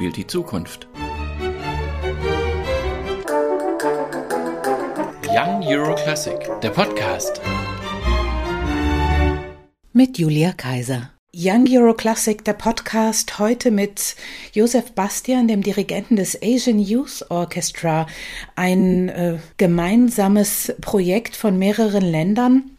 spielt die Zukunft. Young Euro Classic, der Podcast. Mit Julia Kaiser. Young Euro Classic, der Podcast, heute mit Josef Bastian, dem Dirigenten des Asian Youth Orchestra, ein äh, gemeinsames Projekt von mehreren Ländern,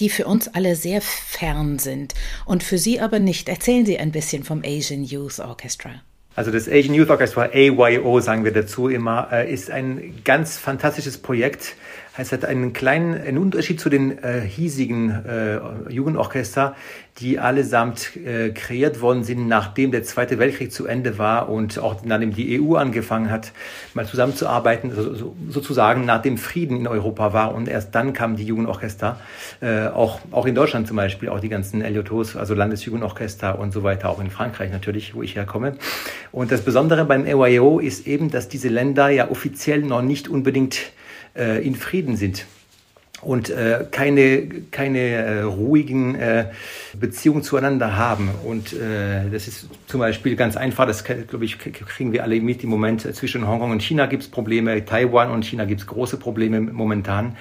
die für uns alle sehr fern sind und für Sie aber nicht. Erzählen Sie ein bisschen vom Asian Youth Orchestra. Also das Asian Youth Orchestra, AYO sagen wir dazu immer, äh, ist ein ganz fantastisches Projekt, es hat einen kleinen einen Unterschied zu den äh, hiesigen äh, Jugendorchester, die allesamt äh, kreiert worden sind, nachdem der Zweite Weltkrieg zu Ende war und auch nachdem die EU angefangen hat, mal zusammenzuarbeiten, so, so, sozusagen nachdem Frieden in Europa war und erst dann kamen die Jugendorchester, äh, auch, auch in Deutschland zum Beispiel, auch die ganzen LJOs, also Landesjugendorchester und so weiter, auch in Frankreich natürlich, wo ich herkomme. Und das Besondere beim AYO ist eben, dass diese Länder ja offiziell noch nicht unbedingt äh, in Frieden sind und äh, keine, keine äh, ruhigen äh, Beziehungen zueinander haben. Und äh, das ist zum Beispiel ganz einfach, das glaube ich, kriegen wir alle mit im Moment. Zwischen Hongkong und China gibt es Probleme, Taiwan und China gibt es große Probleme momentan.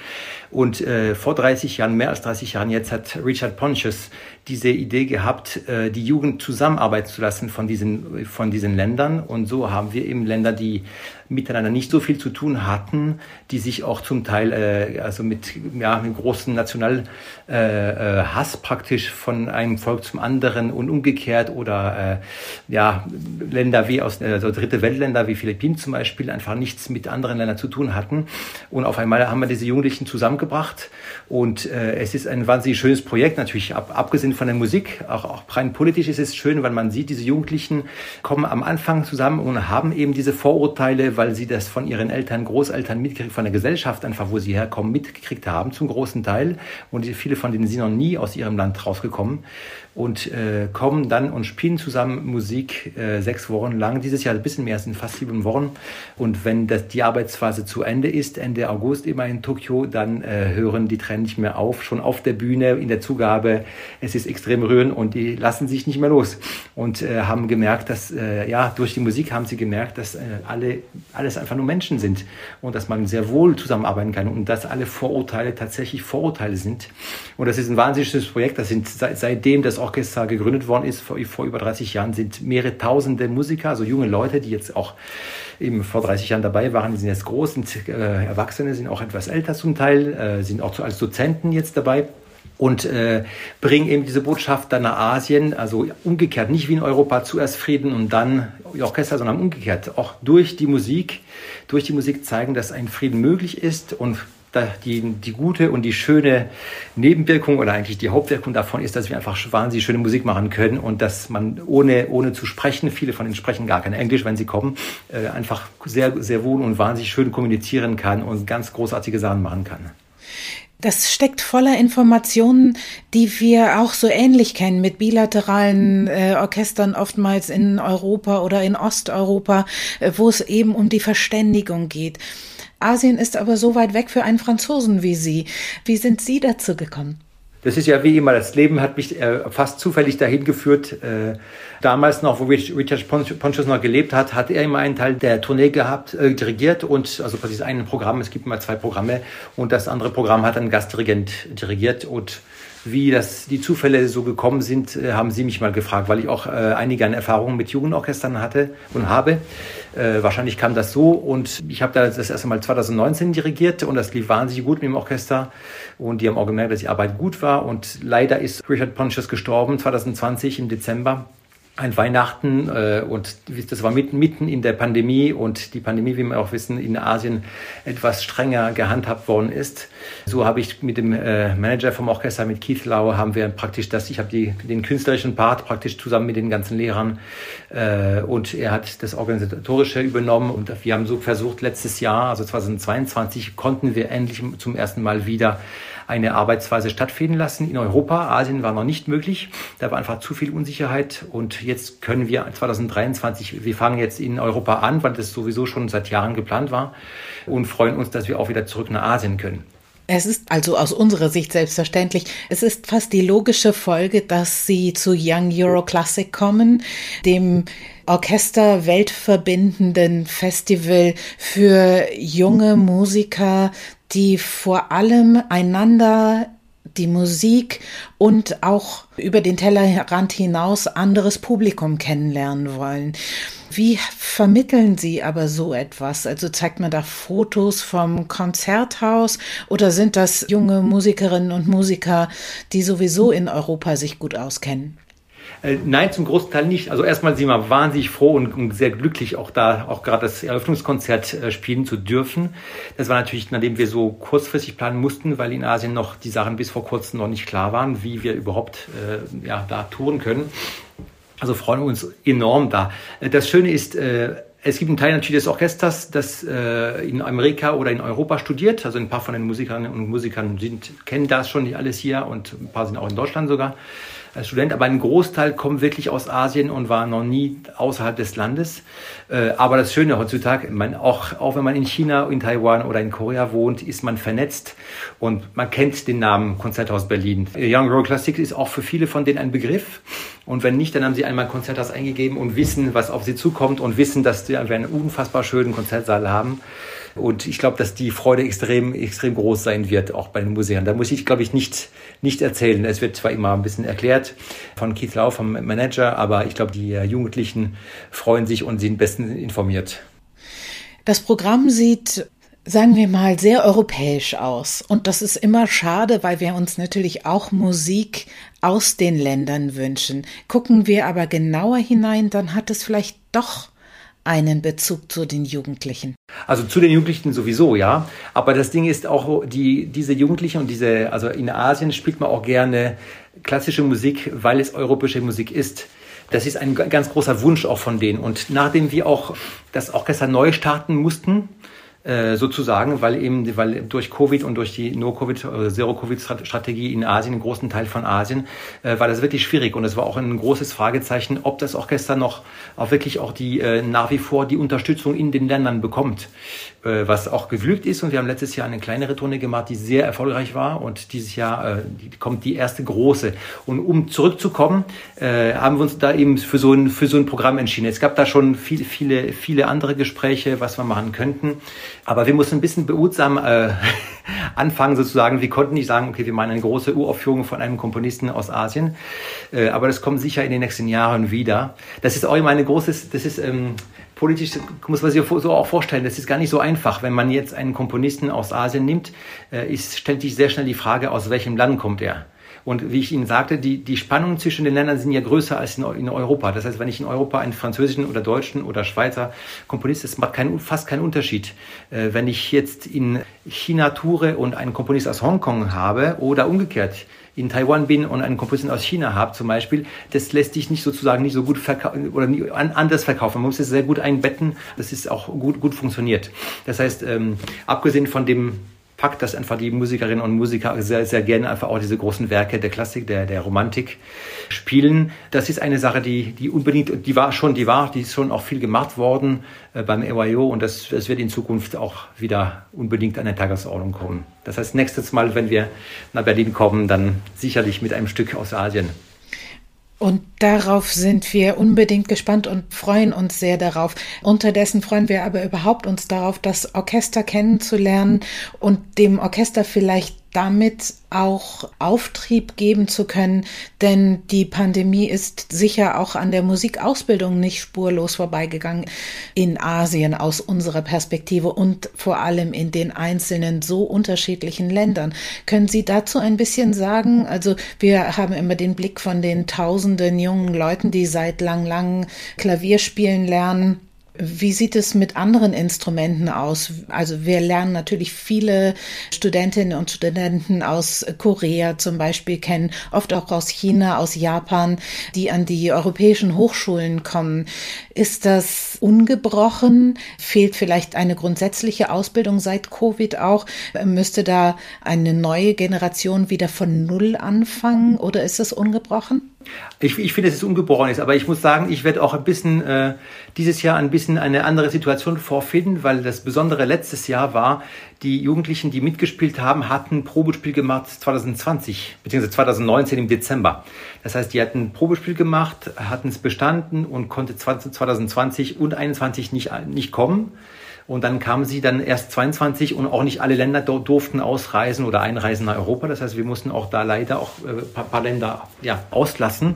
Und äh, vor 30 Jahren, mehr als 30 Jahren jetzt, hat Richard Pontius diese Idee gehabt, äh, die Jugend zusammenarbeiten zu lassen von diesen, von diesen Ländern. Und so haben wir eben Länder, die miteinander nicht so viel zu tun hatten, die sich auch zum Teil äh, also mit, ja, mit großen Nationalhass äh, äh, praktisch von einem Volk zum anderen und umgekehrt oder äh, ja, Länder wie aus also dritte Weltländer wie Philippinen zum Beispiel einfach nichts mit anderen Ländern zu tun hatten. Und auf einmal haben wir diese Jugendlichen zusammengebracht und äh, es ist ein wahnsinnig schönes Projekt, natürlich ab, abgesehen von der Musik, auch, auch rein politisch ist es schön, weil man sieht, diese Jugendlichen kommen am Anfang zusammen und haben eben diese Vorurteile, weil sie das von ihren Eltern, Großeltern mitgekriegt, von der Gesellschaft einfach, wo sie herkommen, mitgekriegt haben, zum großen Teil. Und viele von denen sind noch nie aus ihrem Land rausgekommen und äh, kommen dann und spielen zusammen Musik äh, sechs Wochen lang. Dieses Jahr ein bisschen mehr, sind fast sieben Wochen. Und wenn das, die Arbeitsphase zu Ende ist, Ende August immer in Tokio, dann äh, hören die Tränen nicht mehr auf. Schon auf der Bühne, in der Zugabe, es ist extrem rührend und die lassen sich nicht mehr los. Und äh, haben gemerkt, dass, äh, ja, durch die Musik haben sie gemerkt, dass äh, alle, alles einfach nur Menschen sind und dass man sehr wohl zusammenarbeiten kann und dass alle Vorurteile tatsächlich Vorurteile sind. Und das ist ein wahnsinniges Projekt. Das sind seitdem das Orchester gegründet worden ist, vor, vor über 30 Jahren, sind mehrere tausende Musiker, also junge Leute, die jetzt auch eben vor 30 Jahren dabei waren, die sind jetzt groß, sind äh, Erwachsene, sind auch etwas älter zum Teil, äh, sind auch als Dozenten jetzt dabei und äh, bringen eben diese Botschaft dann nach Asien, also umgekehrt, nicht wie in Europa zuerst Frieden und dann Orchester, sondern umgekehrt, auch durch die Musik, durch die Musik zeigen, dass ein Frieden möglich ist und die, die gute und die schöne Nebenwirkung oder eigentlich die Hauptwirkung davon ist, dass wir einfach wahnsinnig schöne Musik machen können und dass man ohne, ohne zu sprechen, viele von ihnen sprechen gar kein Englisch, wenn sie kommen, äh, einfach sehr, sehr wohl und wahnsinnig schön kommunizieren kann und ganz großartige Sachen machen kann. Das steckt voller Informationen, die wir auch so ähnlich kennen mit bilateralen äh, Orchestern oftmals in Europa oder in Osteuropa, äh, wo es eben um die Verständigung geht. Asien ist aber so weit weg für einen Franzosen wie Sie. Wie sind Sie dazu gekommen? Das ist ja wie immer, das Leben hat mich äh, fast zufällig dahin geführt. Äh, damals noch, wo Richard Ponchos noch gelebt hat, hat er immer einen Teil der Tournee gehabt, äh, dirigiert und also quasi ein Programm, es gibt immer zwei Programme und das andere Programm hat ein Gastdirigent dirigiert und wie das die Zufälle so gekommen sind, äh, haben Sie mich mal gefragt, weil ich auch äh, einige an Erfahrungen mit Jugendorchestern hatte und habe. Äh, wahrscheinlich kam das so und ich habe da das erste Mal 2019 dirigiert und das lief wahnsinnig gut mit dem Orchester und die haben auch gemerkt, dass die Arbeit gut war und leider ist Richard Pontius gestorben 2020 im Dezember ein Weihnachten äh, und das war mitten, mitten in der Pandemie und die Pandemie, wie wir auch wissen, in Asien etwas strenger gehandhabt worden ist. So habe ich mit dem äh, Manager vom Orchester, mit Keith Lau, haben wir praktisch das, ich habe die, den künstlerischen Part praktisch zusammen mit den ganzen Lehrern äh, und er hat das Organisatorische übernommen und wir haben so versucht, letztes Jahr, also 2022, konnten wir endlich zum ersten Mal wieder eine Arbeitsweise stattfinden lassen in Europa. Asien war noch nicht möglich. Da war einfach zu viel Unsicherheit. Und jetzt können wir 2023, wir fangen jetzt in Europa an, weil das sowieso schon seit Jahren geplant war und freuen uns, dass wir auch wieder zurück nach Asien können. Es ist also aus unserer Sicht selbstverständlich. Es ist fast die logische Folge, dass Sie zu Young Euro Classic kommen, dem Orchester weltverbindenden Festival für junge Musiker, die vor allem einander die Musik und auch über den Tellerrand hinaus anderes Publikum kennenlernen wollen. Wie vermitteln Sie aber so etwas? Also zeigt man da Fotos vom Konzerthaus oder sind das junge Musikerinnen und Musiker, die sowieso in Europa sich gut auskennen? Äh, nein, zum großen Teil nicht. Also erstmal sind wir wahnsinnig froh und, sehr glücklich, auch da auch gerade das Eröffnungskonzert äh, spielen zu dürfen. Das war natürlich, nachdem wir so kurzfristig planen mussten, weil in Asien noch die Sachen bis vor kurzem noch nicht klar waren, wie wir überhaupt äh, ja, da touren können. Also freuen wir uns enorm da. Äh, das Schöne ist, äh, es gibt einen Teil natürlich des Orchesters, das äh, in Amerika oder in Europa studiert. Also ein paar von den Musikerinnen und Musikern sind, kennen das schon nicht alles hier und ein paar sind auch in Deutschland sogar als Student, aber ein Großteil kommt wirklich aus Asien und war noch nie außerhalb des Landes. Äh, aber das Schöne heutzutage, man auch, auch wenn man in China, in Taiwan oder in Korea wohnt, ist man vernetzt und man kennt den Namen Konzerthaus Berlin. Young Royal Classic ist auch für viele von denen ein Begriff. Und wenn nicht, dann haben sie einmal Konzerthaus eingegeben und wissen, was auf sie zukommt und wissen, dass wir einen unfassbar schönen Konzertsaal haben. Und ich glaube, dass die Freude extrem, extrem groß sein wird, auch bei den Museen. Da muss ich, glaube ich, nicht, nicht erzählen. Es wird zwar immer ein bisschen erklärt von Keith Lau, vom Manager, aber ich glaube, die Jugendlichen freuen sich und sind bestens informiert. Das Programm sieht sagen wir mal, sehr europäisch aus. Und das ist immer schade, weil wir uns natürlich auch Musik aus den Ländern wünschen. Gucken wir aber genauer hinein, dann hat es vielleicht doch einen Bezug zu den Jugendlichen. Also zu den Jugendlichen sowieso, ja. Aber das Ding ist auch, die, diese Jugendlichen und diese, also in Asien spielt man auch gerne klassische Musik, weil es europäische Musik ist. Das ist ein ganz großer Wunsch auch von denen. Und nachdem wir auch das Orchester neu starten mussten, sozusagen, weil eben, weil durch Covid und durch die No-Covid, äh, Zero-Covid-Strategie in Asien, einen großen Teil von Asien, äh, war das wirklich schwierig und es war auch ein großes Fragezeichen, ob das Orchester noch auch wirklich auch die äh, nach wie vor die Unterstützung in den Ländern bekommt, äh, was auch geglückt ist und wir haben letztes Jahr eine kleinere Tournee gemacht, die sehr erfolgreich war und dieses Jahr äh, kommt die erste große und um zurückzukommen, äh, haben wir uns da eben für so ein für so ein Programm entschieden. Es gab da schon viel, viele viele andere Gespräche, was wir machen könnten. Aber wir mussten ein bisschen behutsam äh, anfangen sozusagen. Wir konnten nicht sagen, okay, wir machen eine große Uraufführung von einem Komponisten aus Asien. Äh, aber das kommt sicher in den nächsten Jahren wieder. Das ist auch immer eine große, das ist ähm, politisch, muss man sich so auch vorstellen, das ist gar nicht so einfach. Wenn man jetzt einen Komponisten aus Asien nimmt, äh, ist, sich sehr schnell die Frage, aus welchem Land kommt er? Und wie ich Ihnen sagte, die, die Spannungen zwischen den Ländern sind ja größer als in, in Europa. Das heißt, wenn ich in Europa einen französischen oder deutschen oder Schweizer Komponist, das macht kein, fast keinen Unterschied. Äh, wenn ich jetzt in China toure und einen Komponist aus Hongkong habe oder umgekehrt, in Taiwan bin und einen Komponisten aus China habe zum Beispiel, das lässt sich nicht sozusagen nicht so gut verkaufen oder anders verkaufen. Man muss es sehr gut einbetten, dass es auch gut, gut funktioniert. Das heißt, ähm, abgesehen von dem packt, dass einfach die Musikerinnen und Musiker sehr, sehr gerne einfach auch diese großen Werke der Klassik, der, der Romantik spielen. Das ist eine Sache, die, die unbedingt, die war schon, die war, die ist schon auch viel gemacht worden äh, beim EYO und das, das wird in Zukunft auch wieder unbedingt an der Tagesordnung kommen. Das heißt, nächstes Mal, wenn wir nach Berlin kommen, dann sicherlich mit einem Stück aus Asien. Und darauf sind wir unbedingt gespannt und freuen uns sehr darauf. Unterdessen freuen wir aber überhaupt uns darauf, das Orchester kennenzulernen und dem Orchester vielleicht damit auch Auftrieb geben zu können, denn die Pandemie ist sicher auch an der Musikausbildung nicht spurlos vorbeigegangen in Asien aus unserer Perspektive und vor allem in den einzelnen so unterschiedlichen Ländern. Können Sie dazu ein bisschen sagen? Also wir haben immer den Blick von den tausenden jungen Leuten, die seit lang, lang Klavier spielen lernen wie sieht es mit anderen Instrumenten aus? Also wir lernen natürlich viele Studentinnen und Studenten aus Korea zum Beispiel kennen, oft auch aus China, aus Japan, die an die europäischen Hochschulen kommen. Ist das ungebrochen? Fehlt vielleicht eine grundsätzliche Ausbildung seit Covid auch? Müsste da eine neue Generation wieder von Null anfangen oder ist es ungebrochen? Ich, ich finde, dass es ungebrochen ist, aber ich muss sagen, ich werde auch ein bisschen äh, dieses Jahr ein bisschen eine andere Situation vorfinden, weil das Besondere letztes Jahr war, die Jugendlichen, die mitgespielt haben, hatten Probespiel gemacht 2020 beziehungsweise 2019 im Dezember. Das heißt, die hatten ein Probespiel gemacht, hatten es bestanden und konnte 2020 und 2021 nicht nicht kommen. Und dann kamen sie dann erst 22 und auch nicht alle Länder durften ausreisen oder einreisen nach Europa. Das heißt, wir mussten auch da leider auch äh, paar, Länder ja, auslassen.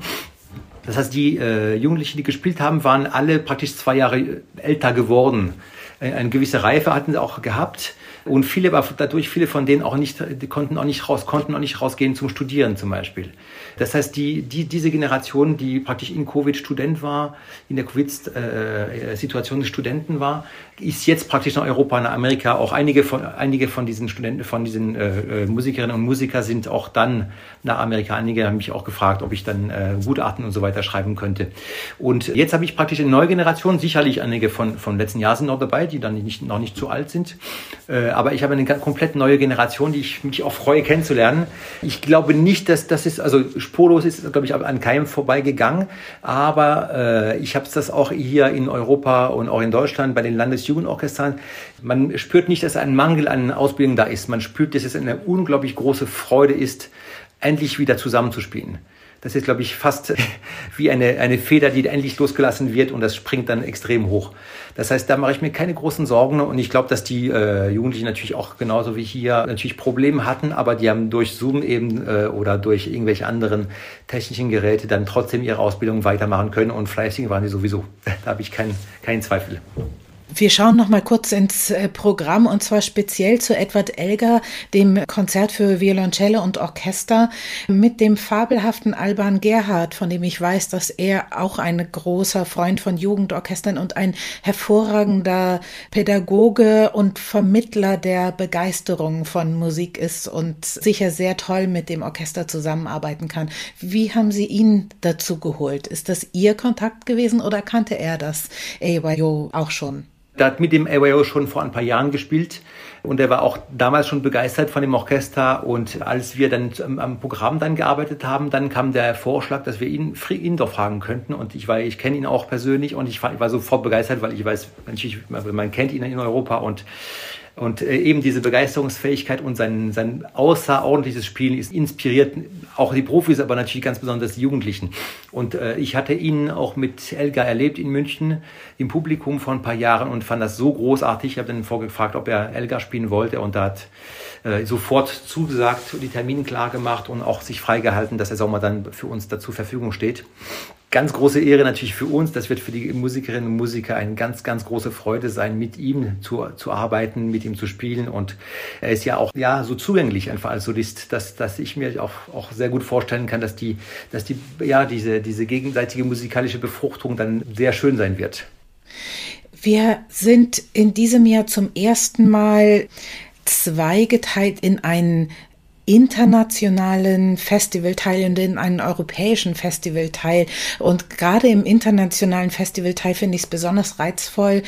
Das heißt, die äh, Jugendlichen, die gespielt haben, waren alle praktisch zwei Jahre älter geworden. Eine gewisse Reife hatten sie auch gehabt. Und viele, aber dadurch viele von denen auch nicht, die konnten auch nicht raus, konnten auch nicht rausgehen zum Studieren zum Beispiel. Das heißt, die, die, diese Generation, die praktisch in Covid Student war, in der Covid-Situation äh, des Studenten war, ist jetzt praktisch nach Europa, nach Amerika. Auch einige von, einige von diesen Studenten, von diesen äh, äh Musikerinnen und Musiker sind auch dann nach Amerika. Einige haben mich auch gefragt, ob ich dann äh, Gutachten und so weiter schreiben könnte. Und jetzt habe ich praktisch eine neue Generation. Sicherlich einige von, von letzten Jahr sind noch dabei, die dann nicht, noch nicht zu alt sind. Äh, aber ich habe eine komplett neue Generation, die ich mich auch freue kennenzulernen. Ich glaube nicht, dass das ist, also spurlos ist, glaube ich, an keinem vorbeigegangen. Aber äh, ich habe das auch hier in Europa und auch in Deutschland bei den Landesjugendorchestern. Man spürt nicht, dass ein Mangel an Ausbildung da ist. Man spürt, dass es eine unglaublich große Freude ist, endlich wieder zusammenzuspielen. Das ist, glaube ich, fast wie eine, eine Feder, die endlich losgelassen wird und das springt dann extrem hoch. Das heißt, da mache ich mir keine großen Sorgen und ich glaube, dass die äh, Jugendlichen natürlich auch genauso wie hier natürlich Probleme hatten, aber die haben durch Zoom eben äh, oder durch irgendwelche anderen technischen Geräte dann trotzdem ihre Ausbildung weitermachen können und fleißig waren die sowieso. Da habe ich keinen keinen Zweifel. Wir schauen noch mal kurz ins äh, Programm und zwar speziell zu Edward Elgar, dem Konzert für Violoncello und Orchester mit dem fabelhaften Alban Gerhard, von dem ich weiß, dass er auch ein großer Freund von Jugendorchestern und ein hervorragender Pädagoge und Vermittler der Begeisterung von Musik ist und sicher sehr toll mit dem Orchester zusammenarbeiten kann. Wie haben Sie ihn dazu geholt? Ist das Ihr Kontakt gewesen oder kannte er das AYO auch schon? Der hat mit dem AYO schon vor ein paar Jahren gespielt und er war auch damals schon begeistert von dem Orchester. Und als wir dann am Programm dann gearbeitet haben, dann kam der Vorschlag, dass wir ihn, ihn doch fragen könnten. Und ich war, ich kenne ihn auch persönlich und ich war, ich war sofort begeistert, weil ich weiß, man kennt ihn in Europa und und äh, eben diese Begeisterungsfähigkeit und sein, sein außerordentliches Spielen ist inspiriert auch die Profis, aber natürlich ganz besonders die Jugendlichen. Und äh, ich hatte ihn auch mit Elgar erlebt in München im Publikum vor ein paar Jahren und fand das so großartig. Ich habe dann vorgefragt, ob er Elgar spielen wollte und da hat äh, sofort zugesagt, die Termine klar gemacht und auch sich freigehalten, dass der Sommer dann für uns da zur Verfügung steht ganz große Ehre natürlich für uns. Das wird für die Musikerinnen und Musiker eine ganz, ganz große Freude sein, mit ihm zu, zu arbeiten, mit ihm zu spielen. Und er ist ja auch ja so zugänglich einfach als Solist, dass, dass ich mir auch, auch sehr gut vorstellen kann, dass die, dass die ja diese, diese gegenseitige musikalische Befruchtung dann sehr schön sein wird. Wir sind in diesem Jahr zum ersten Mal zweigeteilt in einen internationalen Festivalteil und in einen europäischen Festivalteil. Und gerade im internationalen Festivalteil finde ich es besonders reizvoll,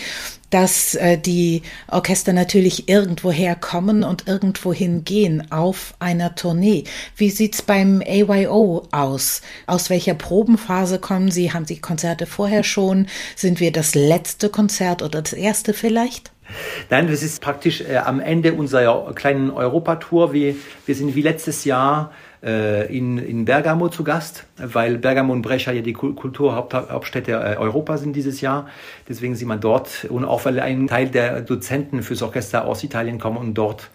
dass äh, die Orchester natürlich irgendwoher kommen und irgendwohin gehen auf einer Tournee. Wie sieht's beim AYO aus? Aus welcher Probenphase kommen Sie? Haben Sie Konzerte vorher schon? Sind wir das letzte Konzert oder das erste vielleicht? Nein, das ist praktisch äh, am Ende unserer kleinen Europatour. Wir, wir sind wie letztes Jahr in, in Bergamo zu Gast, weil Bergamo und Brescia ja die Kulturhauptstädte äh, Europas sind dieses Jahr. Deswegen sind wir dort und auch weil ein Teil der Dozenten fürs Orchester aus Italien kommen und dort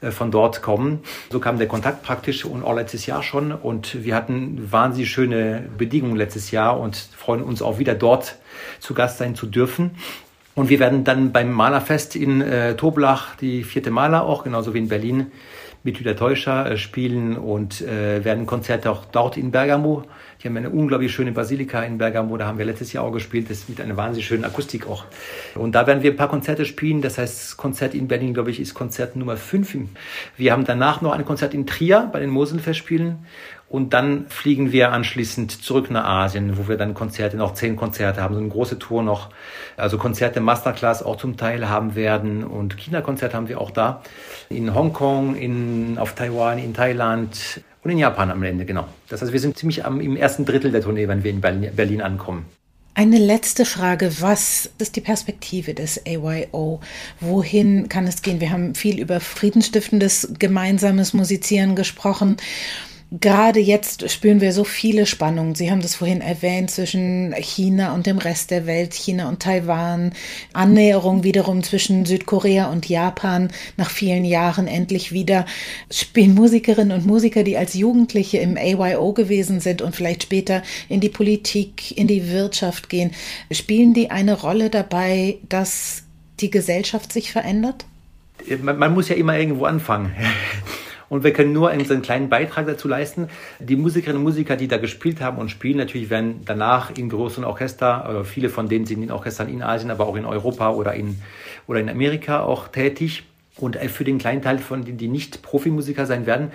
äh, von dort kommen. So kam der Kontakt praktisch und auch letztes Jahr schon. Und wir hatten wahnsinnig schöne Bedingungen letztes Jahr und freuen uns auch wieder dort zu Gast sein zu dürfen. Und wir werden dann beim Malerfest in äh, Toblach, die vierte Maler auch, genauso wie in Berlin, mit Lüder Teuscher äh, spielen und äh, werden Konzerte auch dort in Bergamo. Die haben eine unglaublich schöne Basilika in Bergamo, da haben wir letztes Jahr auch gespielt, das mit einer wahnsinnig schönen Akustik auch. Und da werden wir ein paar Konzerte spielen, das heißt, Konzert in Berlin, glaube ich, ist Konzert Nummer 5. Wir haben danach noch ein Konzert in Trier bei den Moselfestspielen und dann fliegen wir anschließend zurück nach Asien, wo wir dann Konzerte, noch zehn Konzerte haben, so eine große Tour noch. Also Konzerte Masterclass auch zum Teil haben werden und China-Konzert haben wir auch da. In Hongkong, in, auf Taiwan, in Thailand Und in Japan am Ende, genau. Das heißt, wir sind ziemlich am, im ersten Drittel der Tournee, wenn wir in Berlin, Berlin ankommen. Eine letzte Frage. Was ist die Perspektive des AYO? Wohin kann es gehen? Wir haben viel über friedensstiftendes gemeinsames Musizieren gesprochen gerade jetzt spüren wir so viele Spannungen. Sie haben das vorhin erwähnt zwischen China und dem Rest der Welt, China und Taiwan, Annäherung wiederum zwischen Südkorea und Japan nach vielen Jahren endlich wieder. Spielen Musikerinnen und Musiker, die als Jugendliche im AYO gewesen sind und vielleicht später in die Politik, in die Wirtschaft gehen, spielen die eine Rolle dabei, dass die Gesellschaft sich verändert? Man, man muss ja immer irgendwo anfangen. Und wir können nur einen kleinen Beitrag dazu leisten. Die Musikerinnen und Musiker, die da gespielt haben und spielen, natürlich werden danach in großen Orchester, äh, viele von denen sind in Orchestern in Asien, aber auch in Europa oder in, oder in Amerika auch tätig. Und äh, für den kleinen Teil von denen, die nicht Profimusiker sein werden,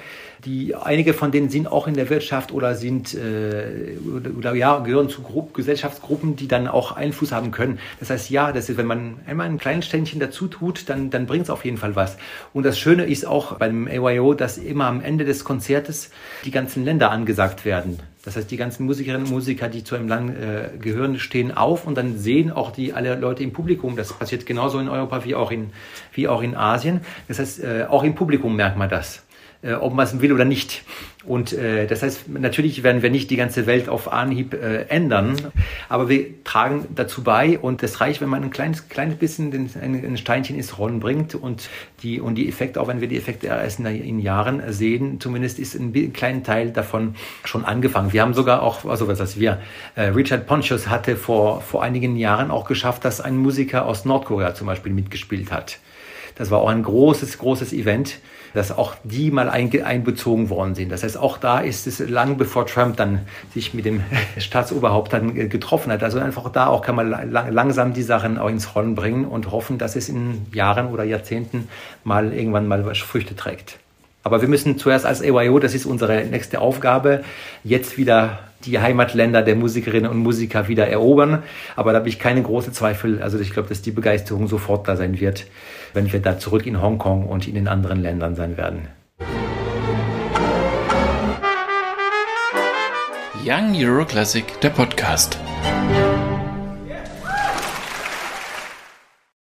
die einige von denen sind auch in der Wirtschaft oder sind äh, oder, oder, ja gehören zu Gru Gesellschaftsgruppen, die dann auch Einfluss haben können. Das heißt, ja, das ist, wenn man einmal ein kleines Ständchen dazu tut, dann dann bringt es auf jeden Fall was. Und das Schöne ist auch beim AYO, dass immer am Ende des Konzertes die ganzen Länder angesagt werden. Das heißt, die ganzen Musikerinnen und Musiker, die zu einem Land äh, gehören, stehen auf und dann sehen auch die alle Leute im Publikum. Das passiert genauso in Europa wie auch in, wie auch in Asien. Das heißt, äh, auch im Publikum merkt man das äh, ob man es will oder nicht. Und äh, das heißt, natürlich werden wir nicht die ganze Welt auf Anhieb äh, ändern, aber wir tragen dazu bei und es reicht, wenn man ein kleines, kleines bisschen den, ein, ein, Steinchen ins Rollen bringt und die, und die Effekte, auch wenn wir die Effekte erst in, in Jahren sehen, zumindest ist ein kleiner Teil davon schon angefangen. Wir haben sogar auch, also was heißt wir, äh, Richard Pontius hatte vor, vor einigen Jahren auch geschafft, dass ein Musiker aus Nordkorea zum Beispiel mitgespielt hat. Das war auch ein großes, großes Event dass auch die mal einbezogen worden sind. Das heißt, auch da ist es lang bevor Trump dann sich mit dem Staatsoberhaupt dann getroffen hat. Also einfach da auch kann man langsam die Sachen auch ins Rollen bringen und hoffen, dass es in Jahren oder Jahrzehnten mal irgendwann mal Früchte trägt. Aber wir müssen zuerst als AYO, das ist unsere nächste Aufgabe, jetzt wieder die Heimatländer der Musikerinnen und Musiker wieder erobern. Aber da habe ich keine große Zweifel. Also ich glaube, dass die Begeisterung sofort da sein wird, wenn wir da zurück in Hongkong und in den anderen Ländern sein werden. Young Euro Classic, der Podcast.